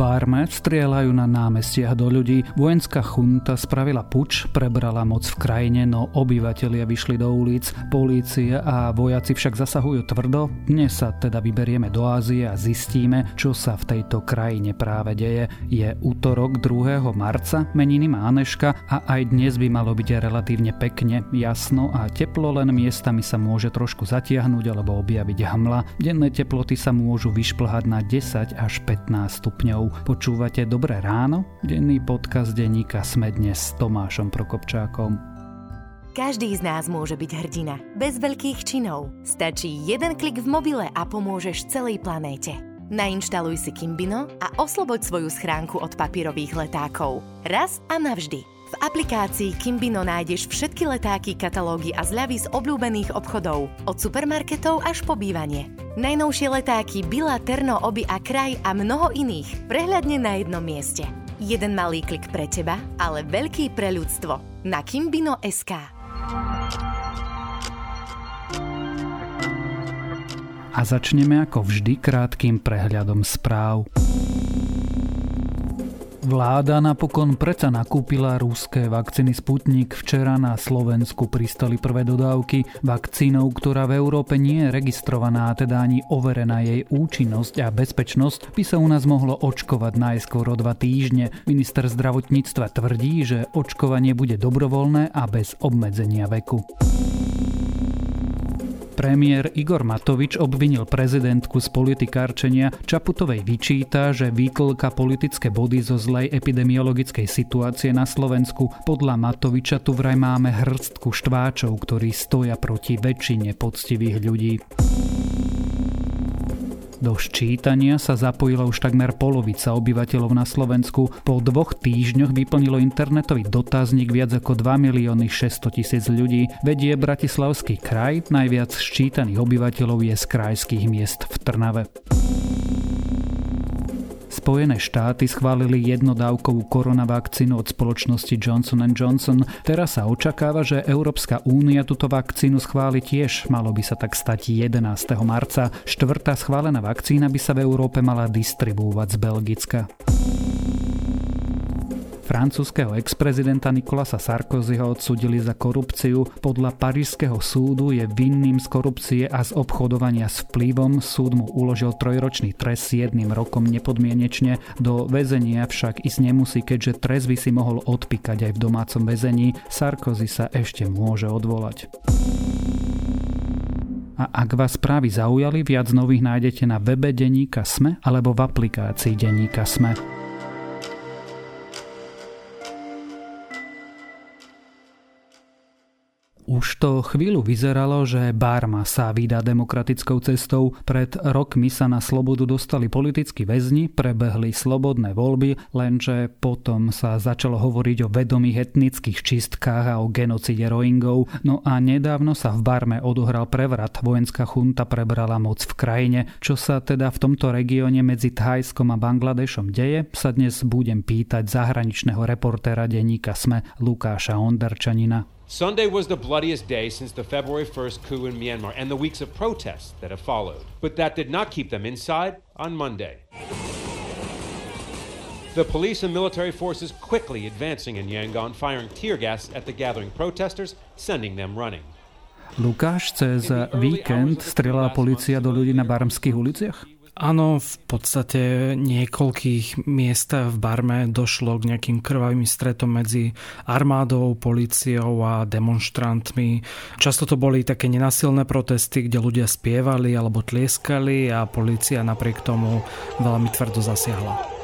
Barme strieľajú na námestiach do ľudí. Vojenská chunta spravila puč, prebrala moc v krajine, no obyvatelia vyšli do ulic. Polícia a vojaci však zasahujú tvrdo. Dnes sa teda vyberieme do Ázie a zistíme, čo sa v tejto krajine práve deje. Je útorok 2. marca, meniny má Aneška a aj dnes by malo byť relatívne pekne, jasno a teplo, len miestami sa môže trošku zatiahnuť alebo objaviť hmla. Denné teploty sa môžu vyšplhať na 10 až 15 stupňov. Počúvate Dobré ráno? Denný podcast denníka Sme dnes s Tomášom Prokopčákom. Každý z nás môže byť hrdina, bez veľkých činov. Stačí jeden klik v mobile a pomôžeš celej planéte. Nainštaluj si Kimbino a osloboď svoju schránku od papírových letákov. Raz a navždy. V aplikácii Kimbino nájdeš všetky letáky, katalógy a zľavy z obľúbených obchodov, od supermarketov až po bývanie. Najnovšie letáky Bila, Terno, Oby a Kraj a mnoho iných prehľadne na jednom mieste. Jeden malý klik pre teba, ale veľký pre ľudstvo. Na Kimbino.sk A začneme ako vždy krátkým prehľadom správ. Vláda napokon preca nakúpila rúské vakcíny Sputnik. Včera na Slovensku pristali prvé dodávky vakcínou, ktorá v Európe nie je registrovaná a teda ani overená jej účinnosť a bezpečnosť, by sa u nás mohlo očkovať najskôr o dva týždne. Minister zdravotníctva tvrdí, že očkovanie bude dobrovoľné a bez obmedzenia veku. Premiér Igor Matovič obvinil prezidentku z politikárčenia. Čaputovej vyčíta, že vyklka politické body zo zlej epidemiologickej situácie na Slovensku. Podľa Matoviča tu vraj máme hrstku štváčov, ktorí stoja proti väčšine poctivých ľudí. Do ščítania sa zapojila už takmer polovica obyvateľov na Slovensku. Po dvoch týždňoch vyplnilo internetový dotazník viac ako 2 milióny 600 tisíc ľudí. Vedie Bratislavský kraj, najviac ščítaných obyvateľov je z krajských miest v Trnave. Spojené štáty schválili jednodávkovú koronavakcínu od spoločnosti Johnson Johnson. Teraz sa očakáva, že Európska únia túto vakcínu schváli tiež. Malo by sa tak stať 11. marca. Štvrtá schválená vakcína by sa v Európe mala distribuovať z Belgicka. Francúzského ex-prezidenta Nikolasa Sarkozyho odsudili za korupciu. Podľa Parížského súdu je vinným z korupcie a z obchodovania s vplyvom. Súd mu uložil trojročný trest s jedným rokom nepodmienečne. Do väzenia však ísť nemusí, keďže trest by si mohol odpíkať aj v domácom väzení. Sarkozy sa ešte môže odvolať. A ak vás správy zaujali, viac nových nájdete na webe Deníka Sme alebo v aplikácii Deníka Sme. Už to chvíľu vyzeralo, že Barma sa vydá demokratickou cestou. Pred rokmi sa na slobodu dostali politickí väzni, prebehli slobodné voľby, lenže potom sa začalo hovoriť o vedomých etnických čistkách a o genocide Rohingov. No a nedávno sa v Barme odohral prevrat. Vojenská chunta prebrala moc v krajine. Čo sa teda v tomto regióne medzi Thajskom a Bangladešom deje, sa dnes budem pýtať zahraničného reportéra denníka SME Lukáša Onderčanina. Sunday was the bloodiest day since the February 1st coup in Myanmar and the weeks of protests that have followed. But that did not keep them inside on Monday. The police and military forces quickly advancing in Yangon, firing tear gas at the gathering protesters, sending them running. Lukáš, cez víkend strelala policia do ľudí na barmských uliciach? Áno, v podstate niekoľkých miestach v Barme došlo k nejakým krvavým stretom medzi armádou, políciou a demonstrantmi. Často to boli také nenasilné protesty, kde ľudia spievali alebo tlieskali a polícia napriek tomu veľmi tvrdo zasiahla.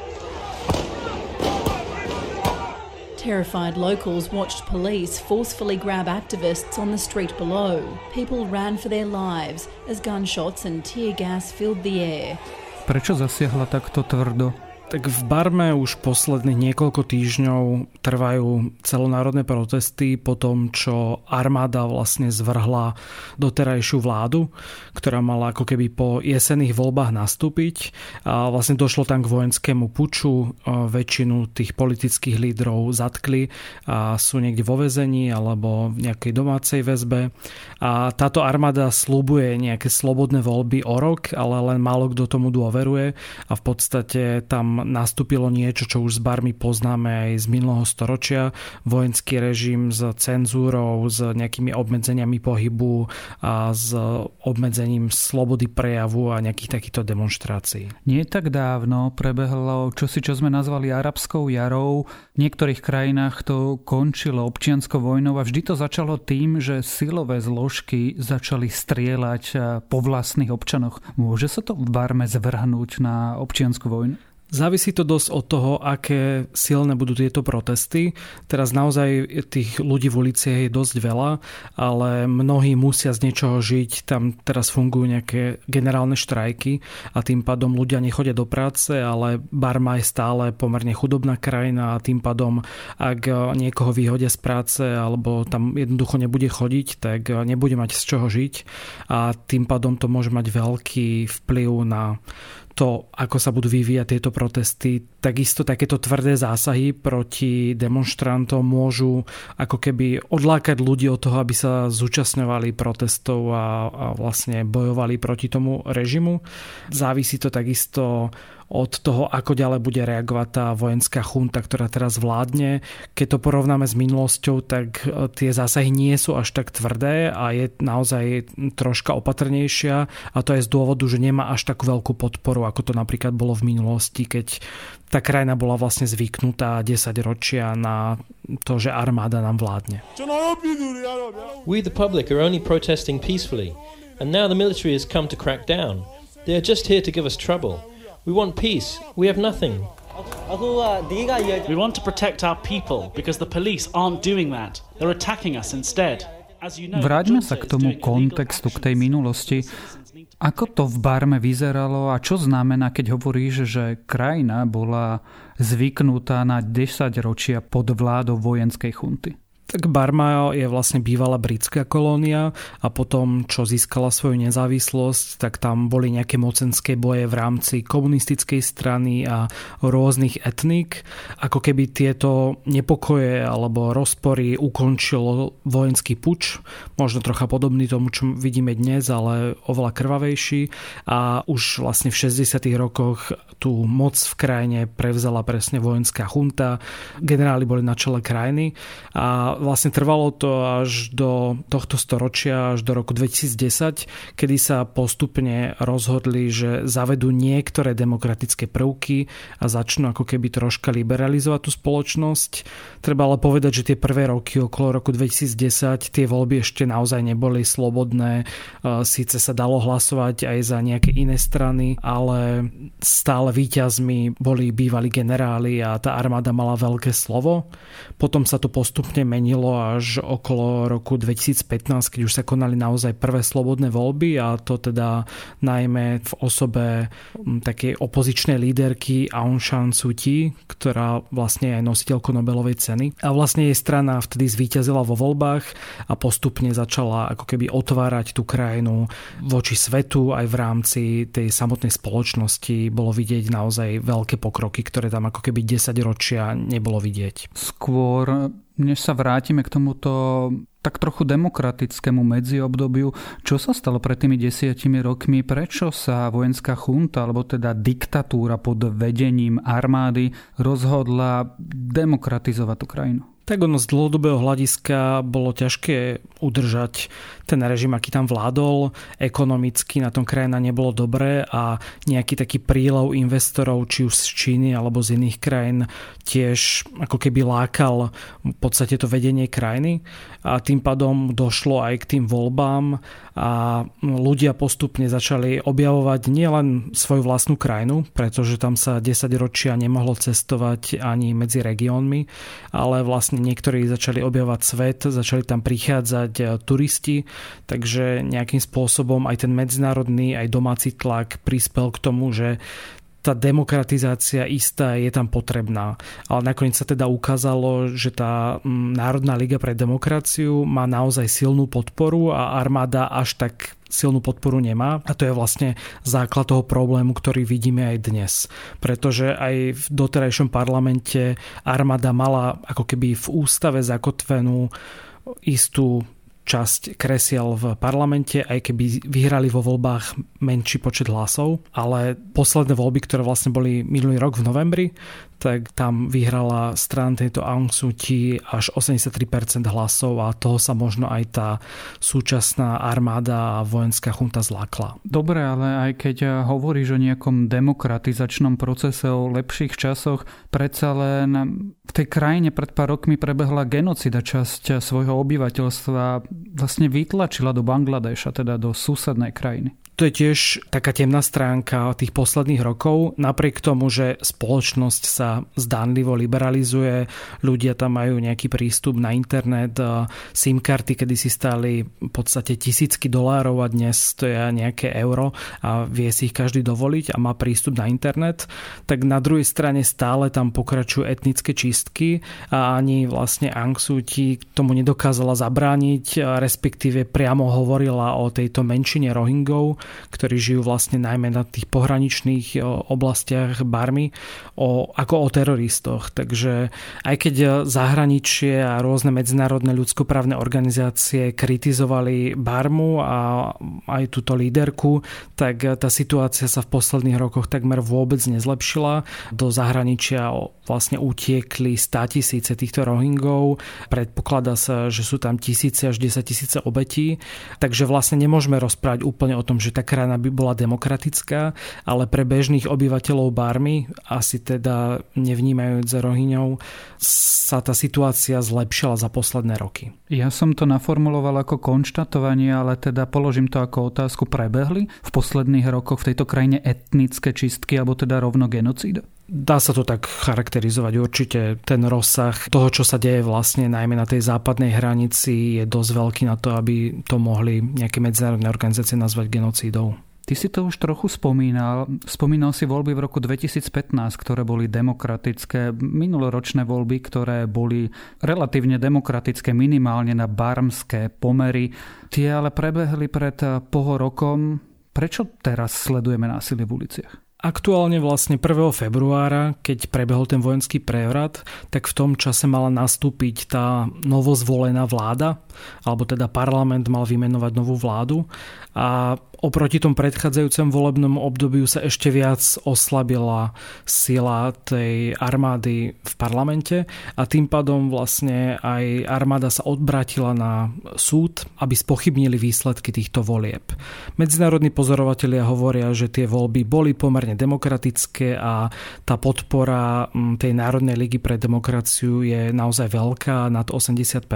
Terrified locals watched police forcefully grab activists on the street below. People ran for their lives as gunshots and tear gas filled the air. Prečo zasiahla takto tvrdo? Tak v Barme už posledných niekoľko týždňov trvajú celonárodné protesty po tom, čo armáda vlastne zvrhla doterajšiu vládu, ktorá mala ako keby po jesených voľbách nastúpiť. A vlastne došlo tam k vojenskému puču, väčšinu tých politických lídrov zatkli a sú niekde vo vezení alebo v nejakej domácej väzbe. A táto armáda slúbuje nejaké slobodné voľby o rok, ale len málo kto tomu dôveruje a v podstate tam nastúpilo niečo, čo už s barmi poznáme aj z minulého storočia. Vojenský režim s cenzúrou, s nejakými obmedzeniami pohybu a s obmedzením slobody prejavu a nejakých takýchto demonstrácií. Nie tak dávno prebehlo čosi, čo sme nazvali arabskou jarou. V niektorých krajinách to končilo občianskou vojnou a vždy to začalo tým, že silové zložky začali strieľať po vlastných občanoch. Môže sa to v Barme zvrhnúť na občiansku vojnu? Závisí to dosť od toho, aké silné budú tieto protesty. Teraz naozaj tých ľudí v uliciach je dosť veľa, ale mnohí musia z niečoho žiť. Tam teraz fungujú nejaké generálne štrajky a tým pádom ľudia nechodia do práce, ale Barma je stále pomerne chudobná krajina a tým pádom, ak niekoho vyhodia z práce alebo tam jednoducho nebude chodiť, tak nebude mať z čoho žiť a tým pádom to môže mať veľký vplyv na to, ako sa budú vyvíjať tieto protesty. Takisto takéto tvrdé zásahy proti demonstrantom môžu ako keby odlákať ľudí od toho, aby sa zúčastňovali protestov a, a vlastne bojovali proti tomu režimu. Závisí to takisto od toho, ako ďalej bude reagovať tá vojenská chunta, ktorá teraz vládne. Keď to porovnáme s minulosťou, tak e, tie zásahy nie sú až tak tvrdé a je naozaj troška opatrnejšia a to je z dôvodu, že nemá až takú veľkú podporu, ako to napríklad bolo v minulosti, keď tá krajina bola vlastne zvyknutá 10 ročia na to, že armáda nám vládne. We the public are only protesting peacefully and now the military has come to crack down. They are just here to give us trouble. We want peace. We have nothing. We want to protect our people because the police aren't doing that. They're attacking us instead. Vráťme sa k tomu kontextu, k tej minulosti. Ako to v Barme vyzeralo a čo znamená, keď hovoríš, že krajina bola zvyknutá na 10 ročia pod vládou vojenskej chunty? Tak Barma je vlastne bývalá britská kolónia a potom, čo získala svoju nezávislosť, tak tam boli nejaké mocenské boje v rámci komunistickej strany a rôznych etník. Ako keby tieto nepokoje alebo rozpory ukončilo vojenský puč, možno trocha podobný tomu, čo vidíme dnes, ale oveľa krvavejší. A už vlastne v 60. rokoch tú moc v krajine prevzala presne vojenská chunta. Generáli boli na čele krajiny a vlastne trvalo to až do tohto storočia, až do roku 2010, kedy sa postupne rozhodli, že zavedú niektoré demokratické prvky a začnú ako keby troška liberalizovať tú spoločnosť. Treba ale povedať, že tie prvé roky okolo roku 2010 tie voľby ešte naozaj neboli slobodné. Síce sa dalo hlasovať aj za nejaké iné strany, ale stále víťazmi boli bývalí generáli a tá armáda mala veľké slovo. Potom sa to postupne menilo zmenilo až okolo roku 2015, keď už sa konali naozaj prvé slobodné voľby a to teda najmä v osobe takej opozičnej líderky Aung San Suu Kyi, ktorá vlastne je aj nositeľkou Nobelovej ceny. A vlastne jej strana vtedy zvíťazila vo voľbách a postupne začala ako keby otvárať tú krajinu voči svetu aj v rámci tej samotnej spoločnosti bolo vidieť naozaj veľké pokroky, ktoré tam ako keby 10 ročia nebolo vidieť. Skôr než sa vrátime k tomuto tak trochu demokratickému medziobdobiu, čo sa stalo pred tými desiatimi rokmi, prečo sa vojenská chunta, alebo teda diktatúra pod vedením armády rozhodla demokratizovať tú krajinu? Tak ono z dlhodobého hľadiska bolo ťažké udržať ten režim, aký tam vládol. Ekonomicky na tom krajina nebolo dobré a nejaký taký prílov investorov, či už z Číny alebo z iných krajín, tiež ako keby lákal v podstate to vedenie krajiny a tým pádom došlo aj k tým voľbám a ľudia postupne začali objavovať nielen svoju vlastnú krajinu, pretože tam sa 10 ročia nemohlo cestovať ani medzi regiónmi, ale vlastne niektorí začali objavovať svet, začali tam prichádzať e, turisti, takže nejakým spôsobom aj ten medzinárodný, aj domáci tlak prispel k tomu, že tá demokratizácia istá je tam potrebná. Ale nakoniec sa teda ukázalo, že tá Národná liga pre demokraciu má naozaj silnú podporu a armáda až tak silnú podporu nemá a to je vlastne základ toho problému, ktorý vidíme aj dnes. Pretože aj v doterajšom parlamente armáda mala ako keby v ústave zakotvenú istú časť kresiel v parlamente, aj keby vyhrali vo voľbách menší počet hlasov, ale posledné voľby, ktoré vlastne boli minulý rok v novembri, tak tam vyhrala stran tejto Aung Suu Kyi až 83% hlasov a toho sa možno aj tá súčasná armáda a vojenská chunta zlákla. Dobre, ale aj keď hovoríš o nejakom demokratizačnom procese, o lepších časoch, predsa len v tej krajine pred pár rokmi prebehla genocida časť svojho obyvateľstva vlastne vytlačila do Bangladeša, teda do susednej krajiny. To je tiež taká temná stránka tých posledných rokov. Napriek tomu, že spoločnosť sa zdánlivo liberalizuje, ľudia tam majú nejaký prístup na internet, SIM karty, kedy si stáli v podstate tisícky dolárov a dnes to je nejaké euro a vie si ich každý dovoliť a má prístup na internet, tak na druhej strane stále tam pokračujú etnické čistky a ani vlastne Aung Suu tomu nedokázala zabrániť, respektíve priamo hovorila o tejto menšine Rohingov, ktorí žijú vlastne najmä na tých pohraničných oblastiach Barmy, o, ako o teroristoch. Takže aj keď zahraničie a rôzne medzinárodné ľudskoprávne organizácie kritizovali Barmu a aj túto líderku, tak tá situácia sa v posledných rokoch takmer vôbec nezlepšila. Do zahraničia vlastne utiekli 100 tisíce týchto Rohingov. Predpokladá sa, že sú tam tisíce až 10 tisíce obetí. Takže vlastne nemôžeme rozprávať úplne o tom, že tá krajina by bola demokratická, ale pre bežných obyvateľov Barmy, asi teda nevnímajúc Rohyňov, sa tá situácia zlepšila za posledné roky. Ja som to naformuloval ako konštatovanie, ale teda položím to ako otázku. Prebehli v posledných rokoch v tejto krajine etnické čistky alebo teda rovno genocída? Dá sa to tak charakterizovať. Určite ten rozsah toho, čo sa deje vlastne najmä na tej západnej hranici je dosť veľký na to, aby to mohli nejaké medzinárodné organizácie nazvať genocídou. Ty si to už trochu spomínal. Spomínal si voľby v roku 2015, ktoré boli demokratické. Minuloročné voľby, ktoré boli relatívne demokratické, minimálne na barmské pomery. Tie ale prebehli pred pol rokom. Prečo teraz sledujeme násilie v uliciach? Aktuálne vlastne 1. februára, keď prebehol ten vojenský prevrat, tak v tom čase mala nastúpiť tá novozvolená vláda, alebo teda parlament mal vymenovať novú vládu a oproti tomu predchádzajúcemu volebnom obdobiu sa ešte viac oslabila sila tej armády v parlamente a tým pádom vlastne aj armáda sa odbrátila na súd, aby spochybnili výsledky týchto volieb. Medzinárodní pozorovatelia hovoria, že tie voľby boli pomerne demokratické a tá podpora mm, tej Národnej ligy pre demokraciu je naozaj veľká, nad 80%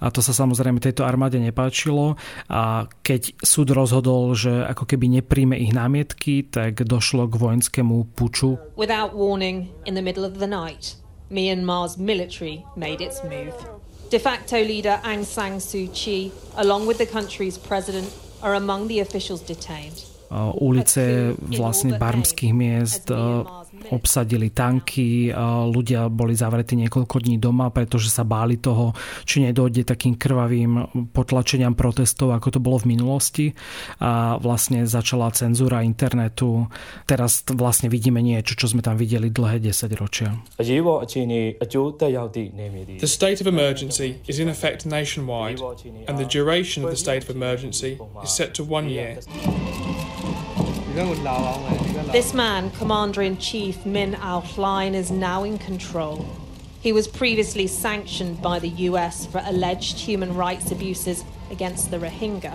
a to sa samozrejme tejto armáde nepáčilo a keď súd rozhodol rozhodol, že ako keby nepríjme ich námietky, tak došlo k vojenskému puču. Without warning, in the middle of the night, Myanmar's military made its move. De facto leader Aung San Suu Kyi, along with the country's president, are among the officials detained. Ulice vlastne barmských miest obsadili tanky, ľudia boli zavretí niekoľko dní doma, pretože sa báli toho, či nedojde takým krvavým potlačeniam protestov, ako to bolo v minulosti a vlastne začala cenzúra internetu. Teraz vlastne vidíme niečo, čo sme tam videli dlhé 10 ročia. The state of emergency is in effect nationwide and the duration of the state of emergency is set to one year. This man, Commander in Chief Min Aung Hlaing, is now in control. He was previously sanctioned by the US for alleged human rights abuses against the Rohingya.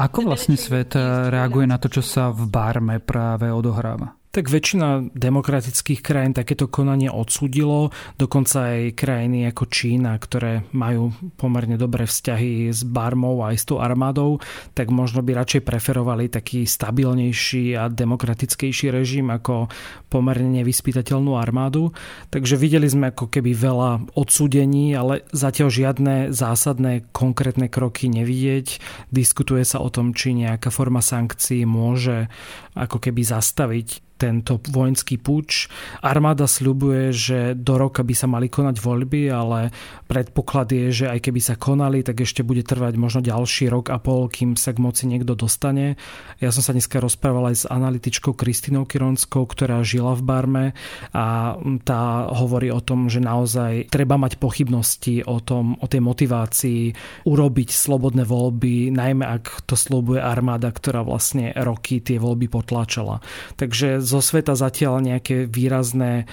Ako vlastne svet eh, reaguje na to, čo sa v Barme práve odohráva? Tak väčšina demokratických krajín takéto konanie odsúdilo, dokonca aj krajiny ako Čína, ktoré majú pomerne dobré vzťahy s Barmou aj s tou armádou, tak možno by radšej preferovali taký stabilnejší a demokratickejší režim ako pomerne nevyspytateľnú armádu. Takže videli sme ako keby veľa odsúdení, ale zatiaľ žiadne zásadné konkrétne kroky nevidieť. Diskutuje sa o tom, či nejaká forma sankcií môže ako keby zastaviť tento vojenský puč. Armáda sľubuje, že do roka by sa mali konať voľby, ale predpoklad je, že aj keby sa konali, tak ešte bude trvať možno ďalší rok a pol, kým sa k moci niekto dostane. Ja som sa dneska rozprával aj s analytičkou Kristinou Kironskou, ktorá žila v Barme a tá hovorí o tom, že naozaj treba mať pochybnosti o, tom, o tej motivácii urobiť slobodné voľby, najmä ak to slúbuje armáda, ktorá vlastne roky tie voľby potláčala. Takže zo sveta zatiaľ nejaké výrazné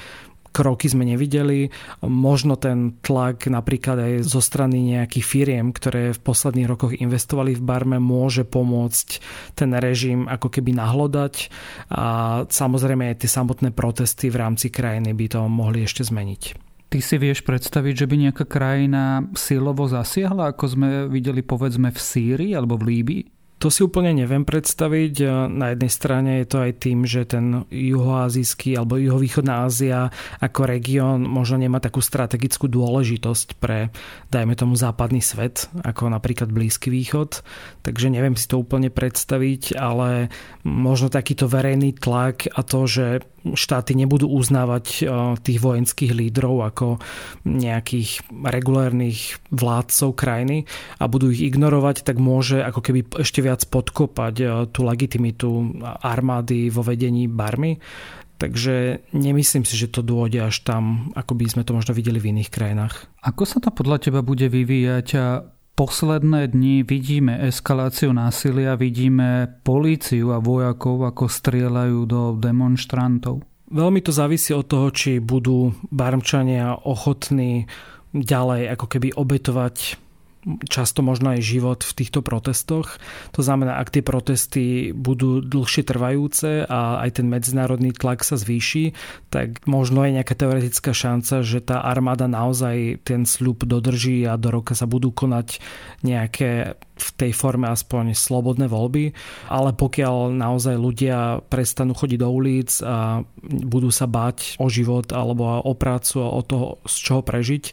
kroky sme nevideli. Možno ten tlak napríklad aj zo strany nejakých firiem, ktoré v posledných rokoch investovali v Barme, môže pomôcť ten režim ako keby nahlodať a samozrejme aj tie samotné protesty v rámci krajiny by to mohli ešte zmeniť. Ty si vieš predstaviť, že by nejaká krajina silovo zasiahla, ako sme videli povedzme v Sýrii alebo v Líbii? To si úplne neviem predstaviť. Na jednej strane je to aj tým, že ten juhoazijský alebo juhovýchodná Ázia ako región možno nemá takú strategickú dôležitosť pre, dajme tomu, západný svet, ako napríklad Blízky východ. Takže neviem si to úplne predstaviť, ale možno takýto verejný tlak a to, že štáty nebudú uznávať e, tých vojenských lídrov ako nejakých regulérnych vládcov krajiny a budú ich ignorovať, tak môže ako keby ešte viac podkopať e, tú legitimitu armády vo vedení Barmy. Takže nemyslím si, že to dôjde až tam, ako by sme to možno videli v iných krajinách. Ako sa to podľa teba bude vyvíjať a posledné dni vidíme eskaláciu násilia, vidíme políciu a vojakov, ako strieľajú do demonstrantov. Veľmi to závisí od toho, či budú barmčania ochotní ďalej ako keby obetovať často možno aj život v týchto protestoch. To znamená, ak tie protesty budú dlhšie trvajúce a aj ten medzinárodný tlak sa zvýši, tak možno je nejaká teoretická šanca, že tá armáda naozaj ten sľub dodrží a do roka sa budú konať nejaké v tej forme aspoň slobodné voľby, ale pokiaľ naozaj ľudia prestanú chodiť do ulic a budú sa báť o život alebo o prácu a o toho, z čoho prežiť,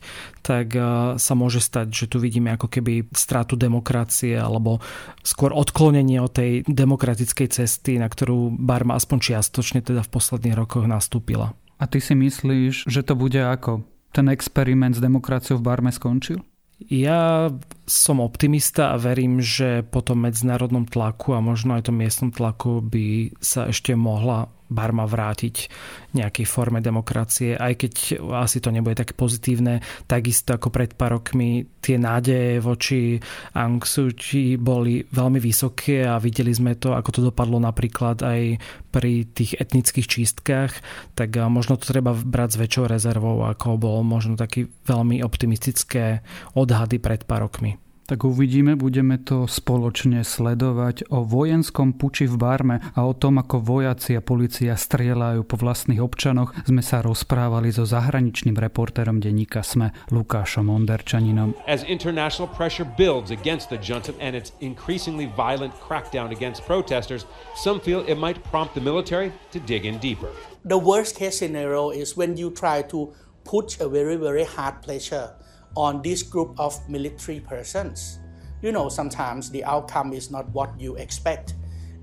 tak sa môže stať, že tu vidíme ako keby stratu demokracie alebo skôr odklonenie od tej demokratickej cesty, na ktorú Barma aspoň čiastočne teda v posledných rokoch nastúpila. A ty si myslíš, že to bude ako? Ten experiment s demokraciou v Barme skončil? Ja som optimista a verím, že po tom medzinárodnom tlaku a možno aj tom miestnom tlaku by sa ešte mohla Barma vrátiť nejakej forme demokracie, aj keď asi to nebude tak pozitívne. Takisto ako pred pár rokmi tie nádeje voči Aung Suu boli veľmi vysoké a videli sme to, ako to dopadlo napríklad aj pri tých etnických čistkách, tak možno to treba brať s väčšou rezervou, ako bolo možno taký veľmi optimistické odhady pred pár rokmi. Tak uvidíme, budeme to spoločne sledovať o vojenskom puči v Barme a o tom, ako vojaci a policia strieľajú po vlastných občanoch, sme sa rozprávali so zahraničným reportérom denníka SME Lukášom Onderčaninom. As international pressure builds against the junta and its increasingly violent crackdown against protesters, some feel it might prompt the military to dig in deeper. The worst case scenario is when you try to put a very, very hard pressure on this group of military persons. You know, sometimes the outcome is not what you expect.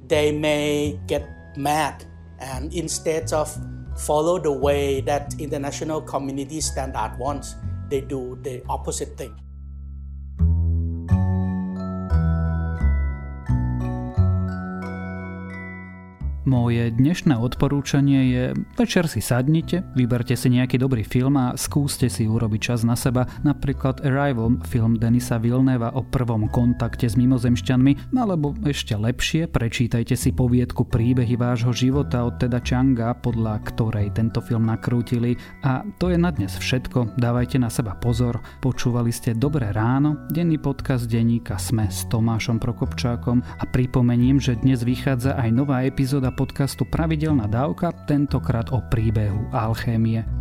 They may get mad and instead of follow the way that international community standard wants, they do the opposite thing. Moje dnešné odporúčanie je večer si sadnite, vyberte si nejaký dobrý film a skúste si urobiť čas na seba, napríklad Arrival, film Denisa Vilneva o prvom kontakte s mimozemšťanmi, alebo ešte lepšie, prečítajte si poviedku príbehy vášho života od Teda Changa, podľa ktorej tento film nakrútili. A to je na dnes všetko, dávajte na seba pozor, počúvali ste Dobré ráno, denný podcast denníka Sme s Tomášom Prokopčákom. A pripomením, že dnes vychádza aj nová epizóda podcastu Pravidelná dávka, tentokrát o príbehu alchémie.